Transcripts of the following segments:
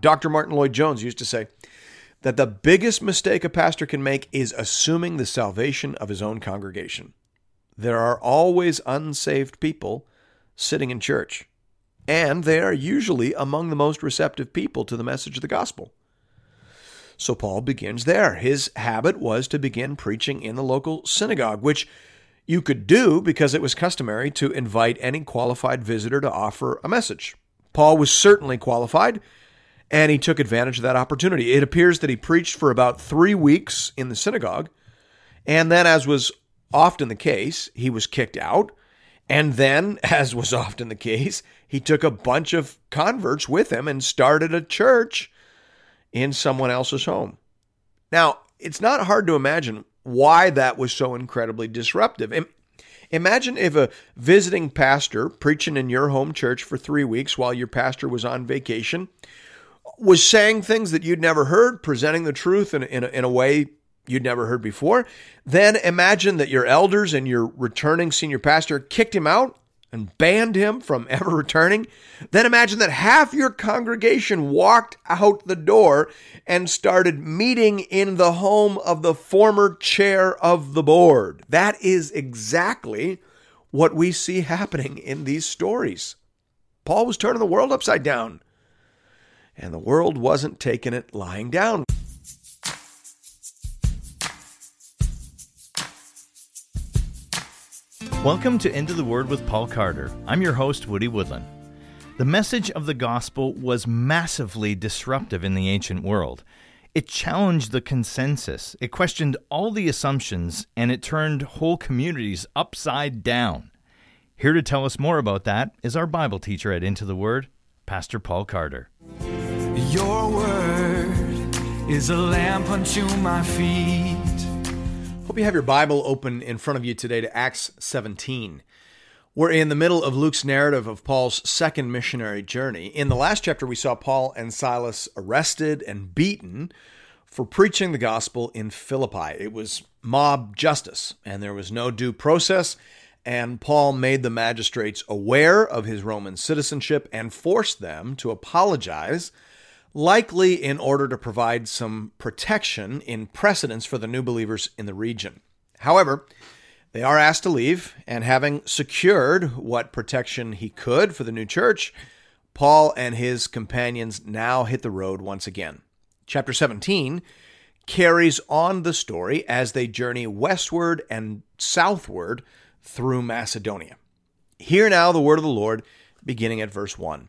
Dr. Martyn Lloyd Jones used to say that the biggest mistake a pastor can make is assuming the salvation of his own congregation. There are always unsaved people sitting in church, and they are usually among the most receptive people to the message of the gospel. So Paul begins there. His habit was to begin preaching in the local synagogue, which you could do because it was customary to invite any qualified visitor to offer a message. Paul was certainly qualified, and he took advantage of that opportunity. It appears that he preached for about three weeks in the synagogue, and then, as was often the case, he was kicked out. And then, as was often the case, he took a bunch of converts with him and started a church in someone else's home. Now, it's not hard to imagine why that was so incredibly disruptive. Imagine if a visiting pastor preaching in your home church for three weeks while your pastor was on vacation was saying things that you'd never heard, presenting the truth in, in, a, in a way you'd never heard before. Then imagine that your elders and your returning senior pastor kicked him out and banned him from ever returning. Then imagine that half your congregation walked out the door and started meeting in the home of the former chair of the board. That is exactly what we see happening in these stories. Paul was turning the world upside down, and the world wasn't taking it lying down. Welcome to Into the Word with Paul Carter. I'm your host, Woody Woodland. The message of the gospel was massively disruptive in the ancient world. It challenged the consensus, it questioned all the assumptions, and it turned whole communities upside down. Here to tell us more about that is our Bible teacher at Into the Word, Pastor Paul Carter. Your word is a lamp unto my feet Hope you have your Bible open in front of you today to Acts 17. We're in the middle of Luke's narrative of Paul's second missionary journey. In the last chapter, we saw Paul and Silas arrested and beaten for preaching the gospel in Philippi. It was mob justice, and there was no due process. And Paul made the magistrates aware of his Roman citizenship and forced them to apologize likely in order to provide some protection in precedence for the new believers in the region. However, they are asked to leave, and having secured what protection he could for the new church, Paul and his companions now hit the road once again. Chapter 17 carries on the story as they journey westward and southward through Macedonia. Hear now the word of the Lord, beginning at verse 1.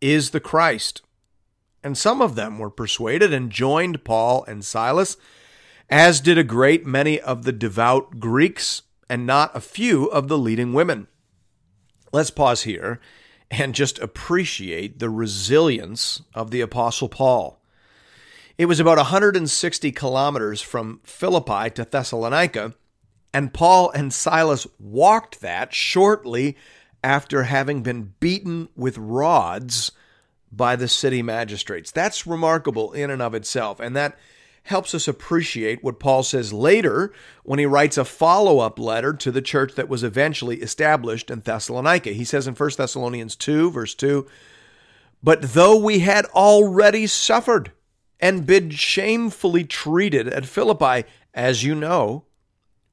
is the Christ. And some of them were persuaded and joined Paul and Silas, as did a great many of the devout Greeks and not a few of the leading women. Let's pause here and just appreciate the resilience of the Apostle Paul. It was about 160 kilometers from Philippi to Thessalonica, and Paul and Silas walked that shortly after having been beaten with rods by the city magistrates. That's remarkable in and of itself. And that helps us appreciate what Paul says later when he writes a follow up letter to the church that was eventually established in Thessalonica. He says in 1 Thessalonians 2, verse 2, But though we had already suffered and been shamefully treated at Philippi, as you know,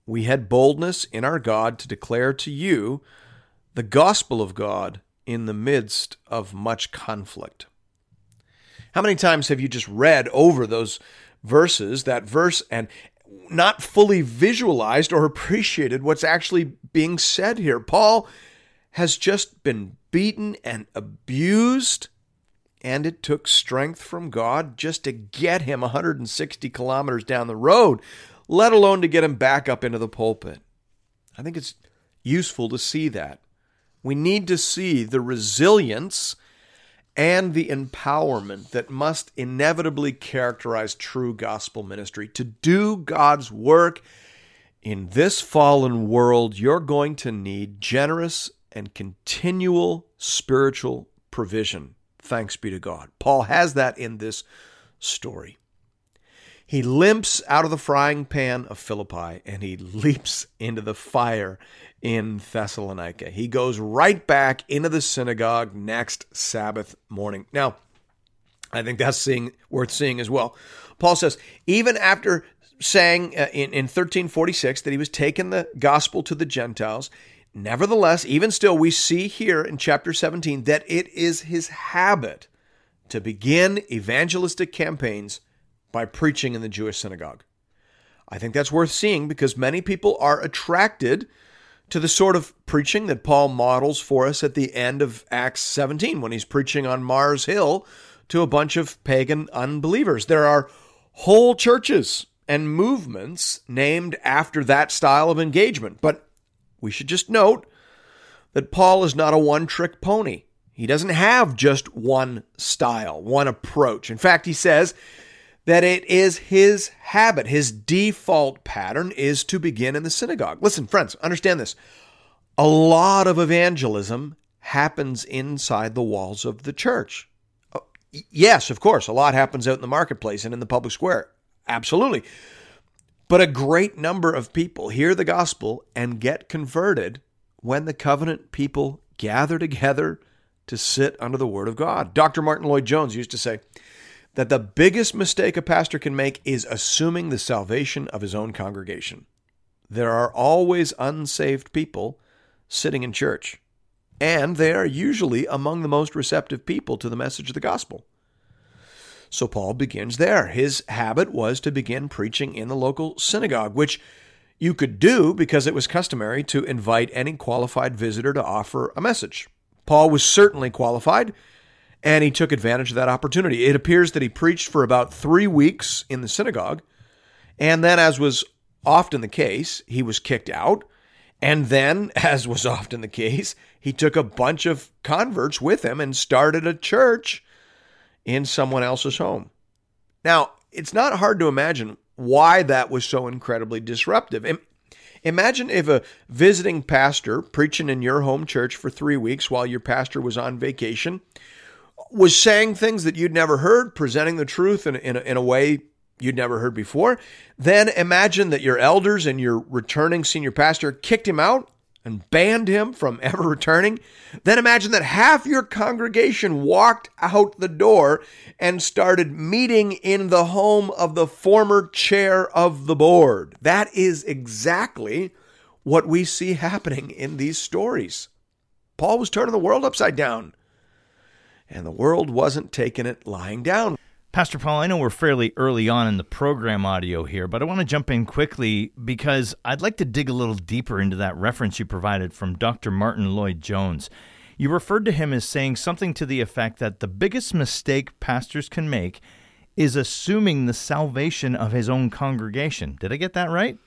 we had boldness in our God to declare to you the gospel of God in the midst of much conflict. How many times have you just read over those verses, that verse, and not fully visualized or appreciated what's actually being said here? Paul has just been beaten and abused, and it took strength from God just to get him 160 kilometers down the road, let alone to get him back up into the pulpit. I think it's useful to see that. We need to see the resilience and the empowerment that must inevitably characterize true gospel ministry. To do God's work in this fallen world, you're going to need generous and continual spiritual provision. Thanks be to God. Paul has that in this story. He limps out of the frying pan of Philippi and he leaps into the fire in Thessalonica. He goes right back into the synagogue next Sabbath morning. Now, I think that's seeing, worth seeing as well. Paul says, even after saying uh, in, in 1346 that he was taking the gospel to the Gentiles, nevertheless, even still, we see here in chapter 17 that it is his habit to begin evangelistic campaigns by preaching in the Jewish synagogue. I think that's worth seeing because many people are attracted to the sort of preaching that Paul models for us at the end of Acts 17 when he's preaching on Mars Hill to a bunch of pagan unbelievers. There are whole churches and movements named after that style of engagement. But we should just note that Paul is not a one trick pony. He doesn't have just one style, one approach. In fact, he says that it is his habit, his default pattern is to begin in the synagogue. Listen, friends, understand this. A lot of evangelism happens inside the walls of the church. Oh, yes, of course, a lot happens out in the marketplace and in the public square. Absolutely. But a great number of people hear the gospel and get converted when the covenant people gather together to sit under the word of God. Dr. Martyn Lloyd-Jones used to say, that the biggest mistake a pastor can make is assuming the salvation of his own congregation. There are always unsaved people sitting in church, and they are usually among the most receptive people to the message of the gospel. So Paul begins there. His habit was to begin preaching in the local synagogue, which you could do because it was customary to invite any qualified visitor to offer a message. Paul was certainly qualified and he took advantage of that opportunity. It appears that he preached for about three weeks in the synagogue, and then, as was often the case, he was kicked out. And then, as was often the case, he took a bunch of converts with him and started a church in someone else's home. Now, it's not hard to imagine why that was so incredibly disruptive. Imagine if a visiting pastor preaching in your home church for three weeks while your pastor was on vacation was saying things that you'd never heard, presenting the truth in, in, in a way you'd never heard before. Then imagine that your elders and your returning senior pastor kicked him out and banned him from ever returning. Then imagine that half your congregation walked out the door and started meeting in the home of the former chair of the board. That is exactly what we see happening in these stories. Paul was turning the world upside down and the world wasn't taking it lying down. Pastor Paul, I know we're fairly early on in the program audio here, but I want to jump in quickly because I'd like to dig a little deeper into that reference you provided from Dr. Martyn Lloyd-Jones. You referred to him as saying something to the effect that the biggest mistake pastors can make is assuming the salvation of his own congregation. Did I get that right?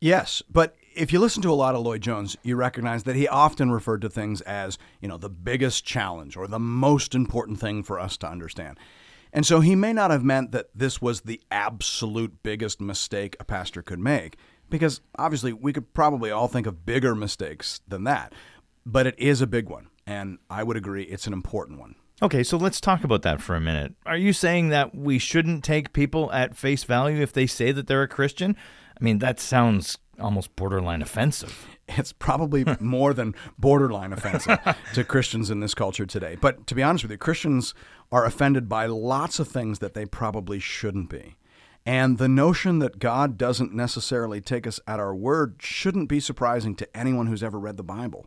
Yes, but if you listen to a lot of Lloyd-Jones, you recognize that he often referred to things as, you know, the biggest challenge or the most important thing for us to understand. And so he may not have meant that this was the absolute biggest mistake a pastor could make, because obviously we could probably all think of bigger mistakes than that. But it is a big one, and I would agree it's an important one. Okay, so let's talk about that for a minute. Are you saying that we shouldn't take people at face value if they say that they're a Christian? I mean, that sounds almost borderline offensive. It's probably more than borderline offensive to Christians in this culture today. But to be honest with you, Christians are offended by lots of things that they probably shouldn't be. And the notion that God doesn't necessarily take us at our word shouldn't be surprising to anyone who's ever read the Bible.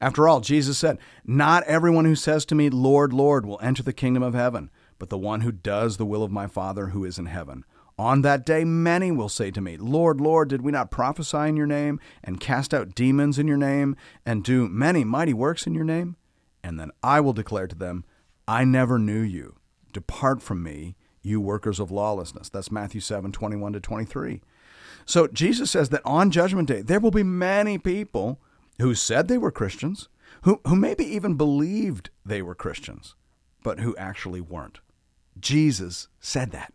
After all, Jesus said, Not everyone who says to me, Lord, Lord, will enter the kingdom of heaven, but the one who does the will of my Father who is in heaven. On that day, many will say to me, Lord, Lord, did we not prophesy in your name, and cast out demons in your name, and do many mighty works in your name? And then I will declare to them, I never knew you. Depart from me, you workers of lawlessness. That's Matthew 7 21 to 23. So Jesus says that on Judgment Day, there will be many people who said they were Christians, who, who maybe even believed they were Christians, but who actually weren't. Jesus said that.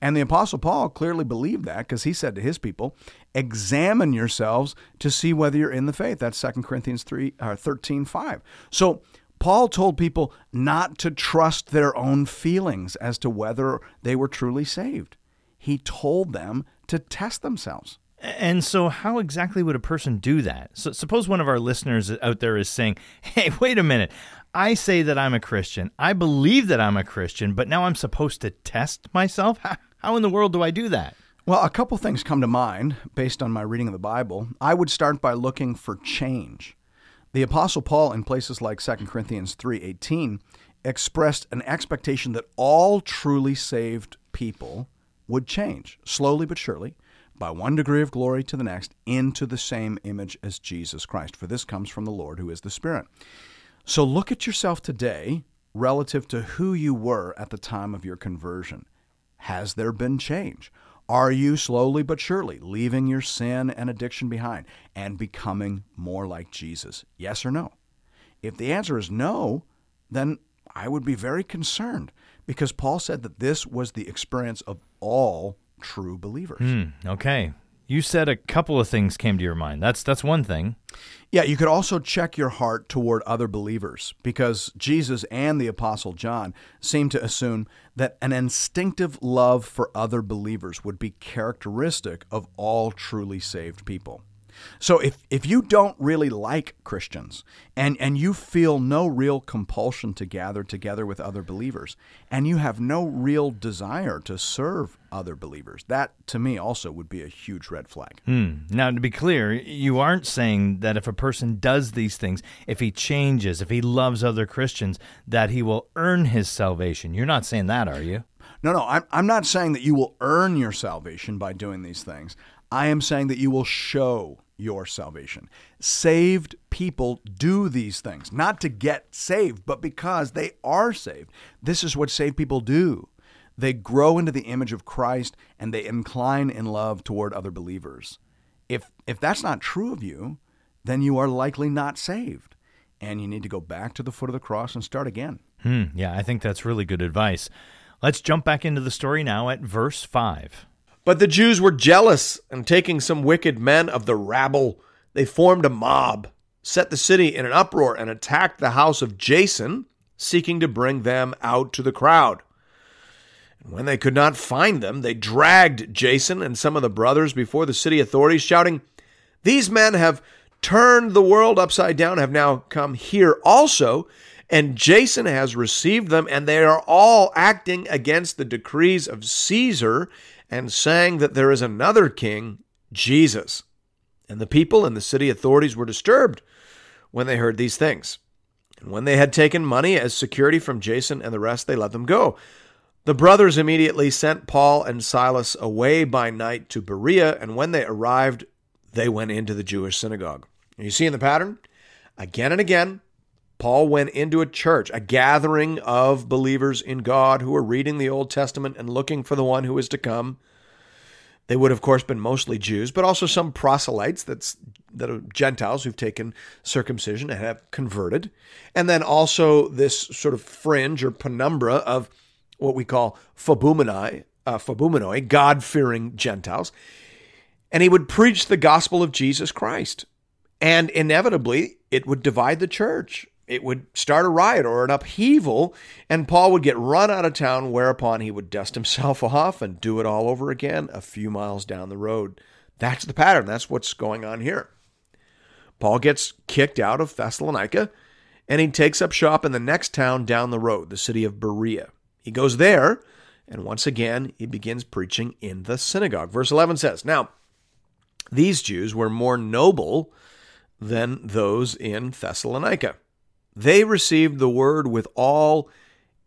And the Apostle Paul clearly believed that because he said to his people, Examine yourselves to see whether you're in the faith. That's 2 Corinthians 3, uh, 13 5. So Paul told people not to trust their own feelings as to whether they were truly saved. He told them to test themselves. And so, how exactly would a person do that? So, suppose one of our listeners out there is saying, Hey, wait a minute. I say that I'm a Christian. I believe that I'm a Christian, but now I'm supposed to test myself? How in the world do I do that? Well, a couple things come to mind based on my reading of the Bible. I would start by looking for change. The apostle Paul in places like 2 Corinthians 3:18 expressed an expectation that all truly saved people would change, slowly but surely, by one degree of glory to the next, into the same image as Jesus Christ. For this comes from the Lord who is the Spirit. So look at yourself today relative to who you were at the time of your conversion. Has there been change? Are you slowly but surely leaving your sin and addiction behind and becoming more like Jesus? Yes or no? If the answer is no, then I would be very concerned because Paul said that this was the experience of all true believers. Mm, okay. You said a couple of things came to your mind. That's that's one thing. Yeah, you could also check your heart toward other believers because Jesus and the apostle John seem to assume that an instinctive love for other believers would be characteristic of all truly saved people. So if, if you don't really like Christians and, and you feel no real compulsion to gather together with other believers and you have no real desire to serve other believers, that to me also would be a huge red flag. Hmm. Now, to be clear, you aren't saying that if a person does these things, if he changes, if he loves other Christians, that he will earn his salvation. You're not saying that, are you? No, no, I'm, I'm not saying that you will earn your salvation by doing these things. I am saying that you will show your salvation. Saved people do these things, not to get saved, but because they are saved. This is what saved people do. They grow into the image of Christ and they incline in love toward other believers. If, if that's not true of you, then you are likely not saved. And you need to go back to the foot of the cross and start again. Hmm, yeah, I think that's really good advice. Let's jump back into the story now at verse 5. But the Jews were jealous, and taking some wicked men of the rabble, they formed a mob, set the city in an uproar, and attacked the house of Jason, seeking to bring them out to the crowd. And when they could not find them, they dragged Jason and some of the brothers before the city authorities, shouting, These men have turned the world upside down, have now come here also, and Jason has received them, and they are all acting against the decrees of Caesar and saying that there is another king, Jesus. And the people and the city authorities were disturbed when they heard these things. And when they had taken money as security from Jason and the rest, they let them go. The brothers immediately sent Paul and Silas away by night to Berea, and when they arrived, they went into the Jewish synagogue. You see in the pattern? Again and again, Paul went into a church, a gathering of believers in God who were reading the Old Testament and looking for the one who is to come. They would, of course, been mostly Jews, but also some proselytes that's, that are Gentiles who've taken circumcision and have converted. And then also this sort of fringe or penumbra of what we call phoboumenoi, uh, God-fearing Gentiles. And he would preach the gospel of Jesus Christ. And inevitably, it would divide the church it would start a riot or an upheaval, and Paul would get run out of town, whereupon he would dust himself off and do it all over again a few miles down the road. That's the pattern. That's what's going on here. Paul gets kicked out of Thessalonica, and he takes up shop in the next town down the road, the city of Berea. He goes there, and once again, he begins preaching in the synagogue. Verse 11 says, Now, these Jews were more noble than those in Thessalonica they received the word with all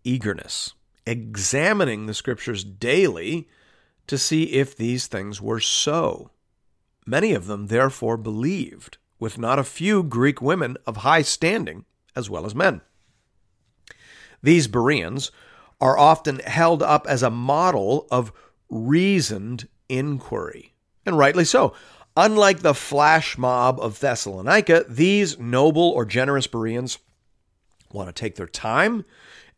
eagerness, examining the scriptures daily to see if these things were so. Many of them therefore believed, with not a few Greek women of high standing as well as men. These Bereans are often held up as a model of reasoned inquiry, and rightly so. Unlike the flash mob of Thessalonica, these noble or generous Bereans want to take their time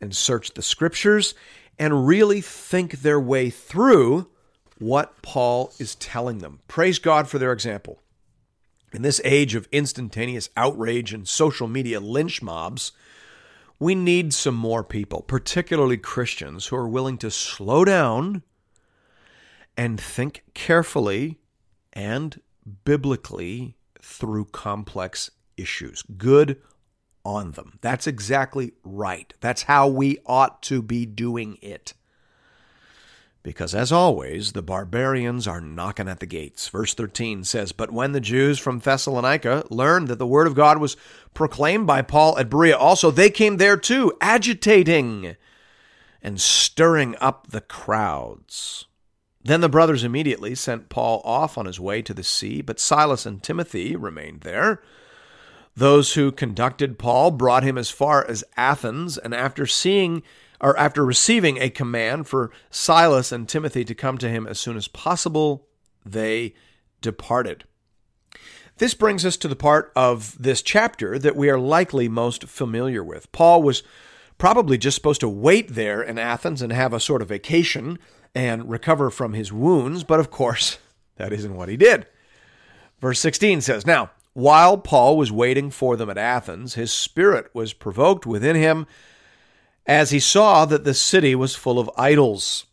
and search the scriptures and really think their way through what Paul is telling them. Praise God for their example. In this age of instantaneous outrage and social media lynch mobs, we need some more people, particularly Christians, who are willing to slow down and think carefully and biblically through complex issues. Good on them. That's exactly right. That's how we ought to be doing it. Because as always, the barbarians are knocking at the gates. Verse 13 says, But when the Jews from Thessalonica learned that the word of God was proclaimed by Paul at Berea also, they came there too, agitating and stirring up the crowds. Then the brothers immediately sent Paul off on his way to the sea, but Silas and Timothy remained there. Those who conducted Paul brought him as far as Athens, and after seeing or after receiving a command for Silas and Timothy to come to him as soon as possible, they departed. This brings us to the part of this chapter that we are likely most familiar with. Paul was probably just supposed to wait there in Athens and have a sort of vacation and recover from his wounds, but of course, that isn't what he did. Verse 16 says, Now, while Paul was waiting for them at Athens, his spirit was provoked within him as he saw that the city was full of idols.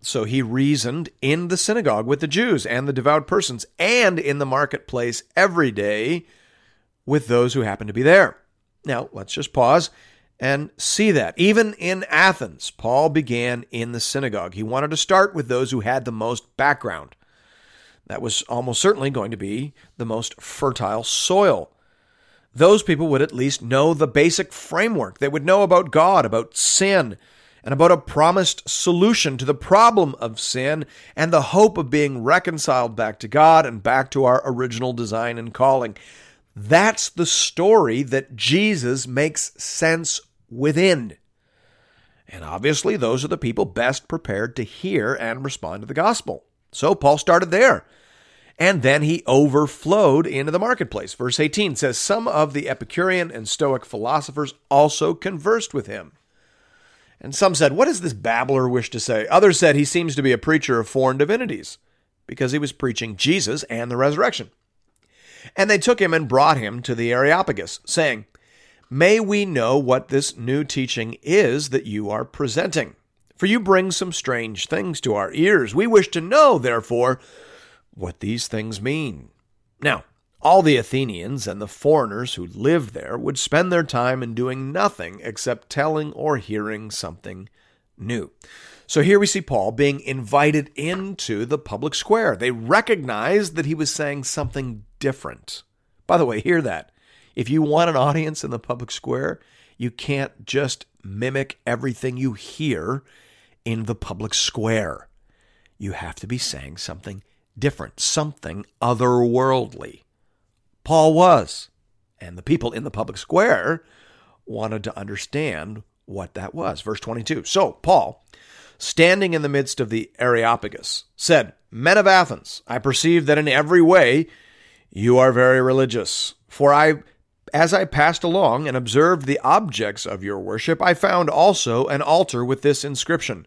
So he reasoned in the synagogue with the Jews and the devout persons, and in the marketplace every day with those who happened to be there. Now, let's just pause and see that. Even in Athens, Paul began in the synagogue. He wanted to start with those who had the most background. That was almost certainly going to be the most fertile soil those people would at least know the basic framework. They would know about God, about sin, and about a promised solution to the problem of sin and the hope of being reconciled back to God and back to our original design and calling. That's the story that Jesus makes sense within. And obviously, those are the people best prepared to hear and respond to the gospel. So Paul started there and then he overflowed into the marketplace. Verse 18 says, Some of the Epicurean and Stoic philosophers also conversed with him. And some said, What does this babbler wish to say? Others said he seems to be a preacher of foreign divinities, because he was preaching Jesus and the resurrection. And they took him and brought him to the Areopagus, saying, May we know what this new teaching is that you are presenting? For you bring some strange things to our ears. We wish to know, therefore, what these things mean. Now, all the Athenians and the foreigners who lived there would spend their time in doing nothing except telling or hearing something new. So here we see Paul being invited into the public square. They recognized that he was saying something different. By the way, hear that. If you want an audience in the public square, you can't just mimic everything you hear in the public square. You have to be saying something different, something otherworldly. Paul was, and the people in the public square wanted to understand what that was. Verse 22. So, Paul, standing in the midst of the Areopagus, said, Men of Athens, I perceive that in every way you are very religious. For I, as I passed along and observed the objects of your worship, I found also an altar with this inscription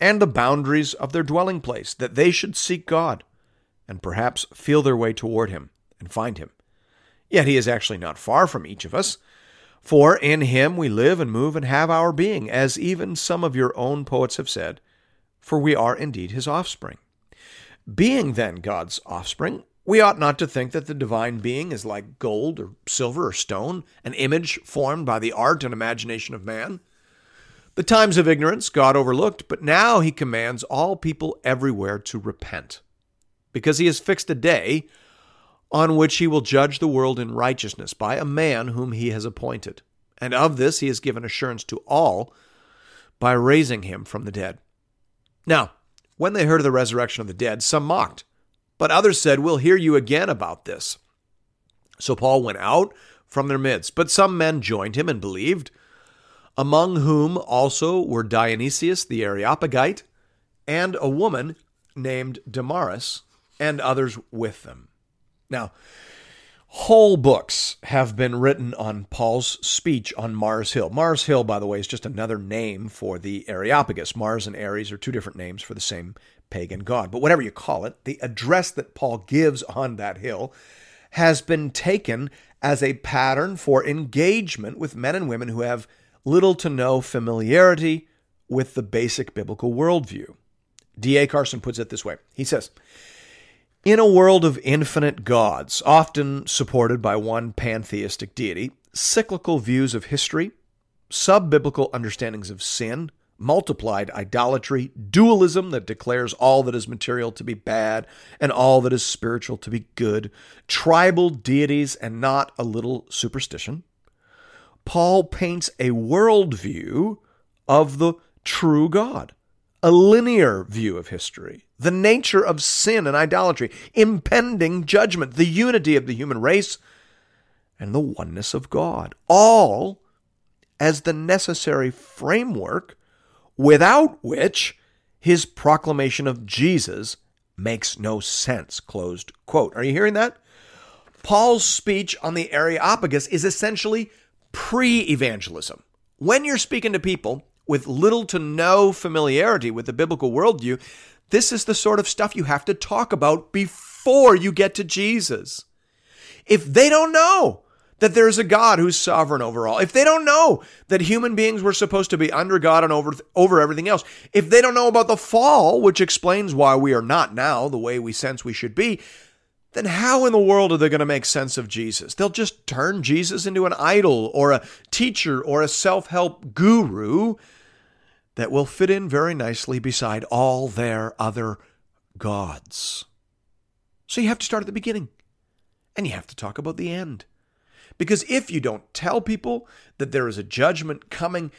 and the boundaries of their dwelling place, that they should seek God and perhaps feel their way toward Him and find Him. Yet He is actually not far from each of us, for in Him we live and move and have our being, as even some of your own poets have said, for we are indeed His offspring. Being then God's offspring, we ought not to think that the divine being is like gold or silver or stone, an image formed by the art and imagination of man. The times of ignorance God overlooked, but now he commands all people everywhere to repent, because he has fixed a day on which he will judge the world in righteousness by a man whom he has appointed. And of this he has given assurance to all, by raising him from the dead. Now, when they heard of the resurrection of the dead, some mocked, but others said, We'll hear you again about this. So Paul went out from their midst, but some men joined him and believed, among whom also were Dionysius the Areopagite and a woman named Damaris, and others with them. Now, whole books have been written on Paul's speech on Mars Hill. Mars Hill, by the way, is just another name for the Areopagus. Mars and Ares are two different names for the same pagan god. But whatever you call it, the address that Paul gives on that hill has been taken as a pattern for engagement with men and women who have little to no familiarity with the basic biblical worldview. D.A. Carson puts it this way He says, In a world of infinite gods, often supported by one pantheistic deity, cyclical views of history, sub biblical understandings of sin, multiplied idolatry, dualism that declares all that is material to be bad and all that is spiritual to be good, tribal deities, and not a little superstition. Paul paints a worldview of the true God, a linear view of history, the nature of sin and idolatry, impending judgment, the unity of the human race, and the oneness of God, all as the necessary framework without which his proclamation of Jesus makes no sense. Closed quote. Are you hearing that? Paul's speech on the Areopagus is essentially pre evangelism. When you're speaking to people with little to no familiarity with the biblical worldview, this is the sort of stuff you have to talk about before you get to Jesus. If they don't know that there's a God who's sovereign over all, if they don't know that human beings were supposed to be under God and over, over everything else, if they don't know about the fall, which explains why we are not now the way we sense we should be, then how in the world are they going to make sense of Jesus? They'll just turn Jesus into an idol or a teacher or a self help guru that will fit in very nicely beside all their other gods. So you have to start at the beginning and you have to talk about the end. Because if you don't tell people that there is a judgment coming,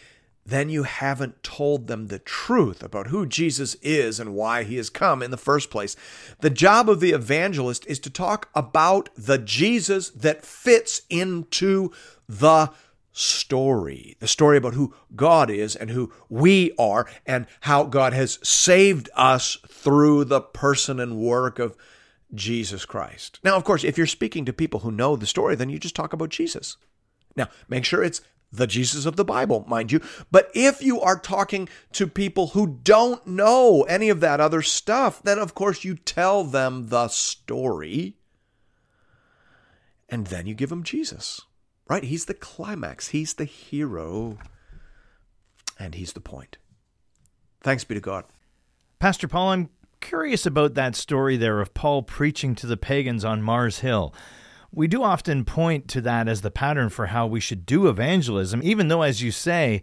then you haven't told them the truth about who Jesus is and why he has come in the first place. The job of the evangelist is to talk about the Jesus that fits into the story. The story about who God is and who we are and how God has saved us through the person and work of Jesus Christ. Now, of course, if you're speaking to people who know the story, then you just talk about Jesus. Now, make sure it's the Jesus of the Bible, mind you. But if you are talking to people who don't know any of that other stuff, then of course you tell them the story and then you give them Jesus, right? He's the climax, he's the hero, and he's the point. Thanks be to God. Pastor Paul, I'm curious about that story there of Paul preaching to the pagans on Mars Hill. We do often point to that as the pattern for how we should do evangelism, even though, as you say,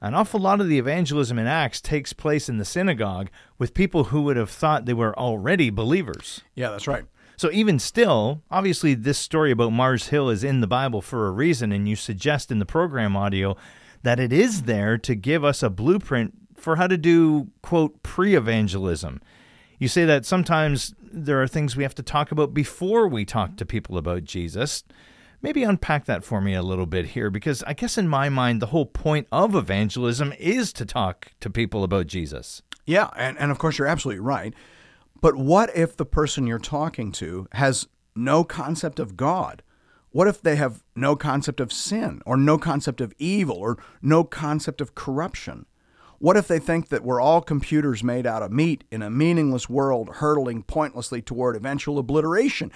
an awful lot of the evangelism in Acts takes place in the synagogue with people who would have thought they were already believers. Yeah, that's right. So, even still, obviously, this story about Mars Hill is in the Bible for a reason, and you suggest in the program audio that it is there to give us a blueprint for how to do, quote, pre evangelism. You say that sometimes there are things we have to talk about before we talk to people about Jesus. Maybe unpack that for me a little bit here, because I guess in my mind, the whole point of evangelism is to talk to people about Jesus. Yeah, and, and of course, you're absolutely right. But what if the person you're talking to has no concept of God? What if they have no concept of sin, or no concept of evil, or no concept of corruption? What if they think that we're all computers made out of meat in a meaningless world hurtling pointlessly toward eventual obliteration?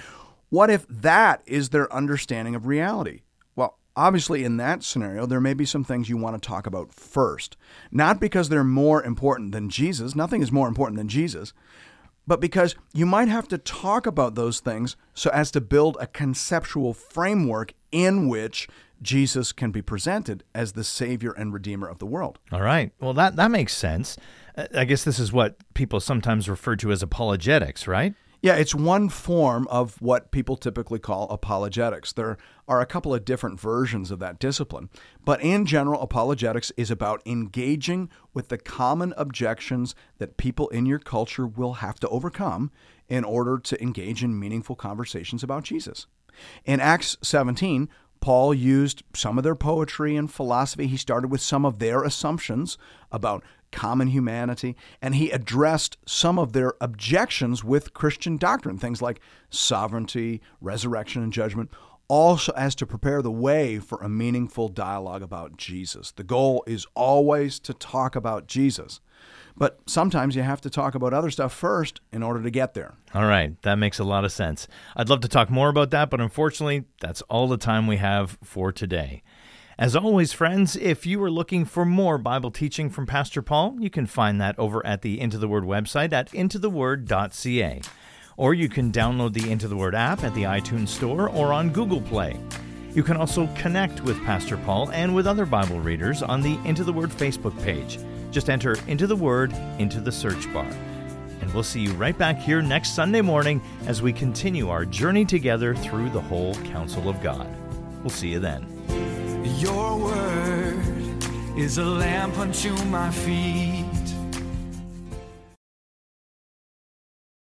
What if that is their understanding of reality? Well, obviously, in that scenario, there may be some things you want to talk about first. Not because they're more important than Jesus, nothing is more important than Jesus, but because you might have to talk about those things so as to build a conceptual framework in which Jesus can be presented as the Savior and Redeemer of the world. All right. Well, that, that makes sense. Uh, I guess this is what people sometimes refer to as apologetics, right? Yeah, it's one form of what people typically call apologetics. There are a couple of different versions of that discipline. But in general, apologetics is about engaging with the common objections that people in your culture will have to overcome in order to engage in meaningful conversations about Jesus. In Acts 17, Paul used some of their poetry and philosophy. He started with some of their assumptions about common humanity, and he addressed some of their objections with Christian doctrine, things like sovereignty, resurrection, and judgment, also as to prepare the way for a meaningful dialogue about Jesus. The goal is always to talk about Jesus. But sometimes you have to talk about other stuff first in order to get there. All right, that makes a lot of sense. I'd love to talk more about that, but unfortunately, that's all the time we have for today. As always, friends, if you are looking for more Bible teaching from Pastor Paul, you can find that over at the Into the Word website at intotheword.ca. Or you can download the Into the Word app at the iTunes Store or on Google Play. You can also connect with Pastor Paul and with other Bible readers on the Into the Word Facebook page. Just enter Into the Word into the search bar. And we'll see you right back here next Sunday morning as we continue our journey together through the whole counsel of God. We'll see you then. Your word is a lamp unto my feet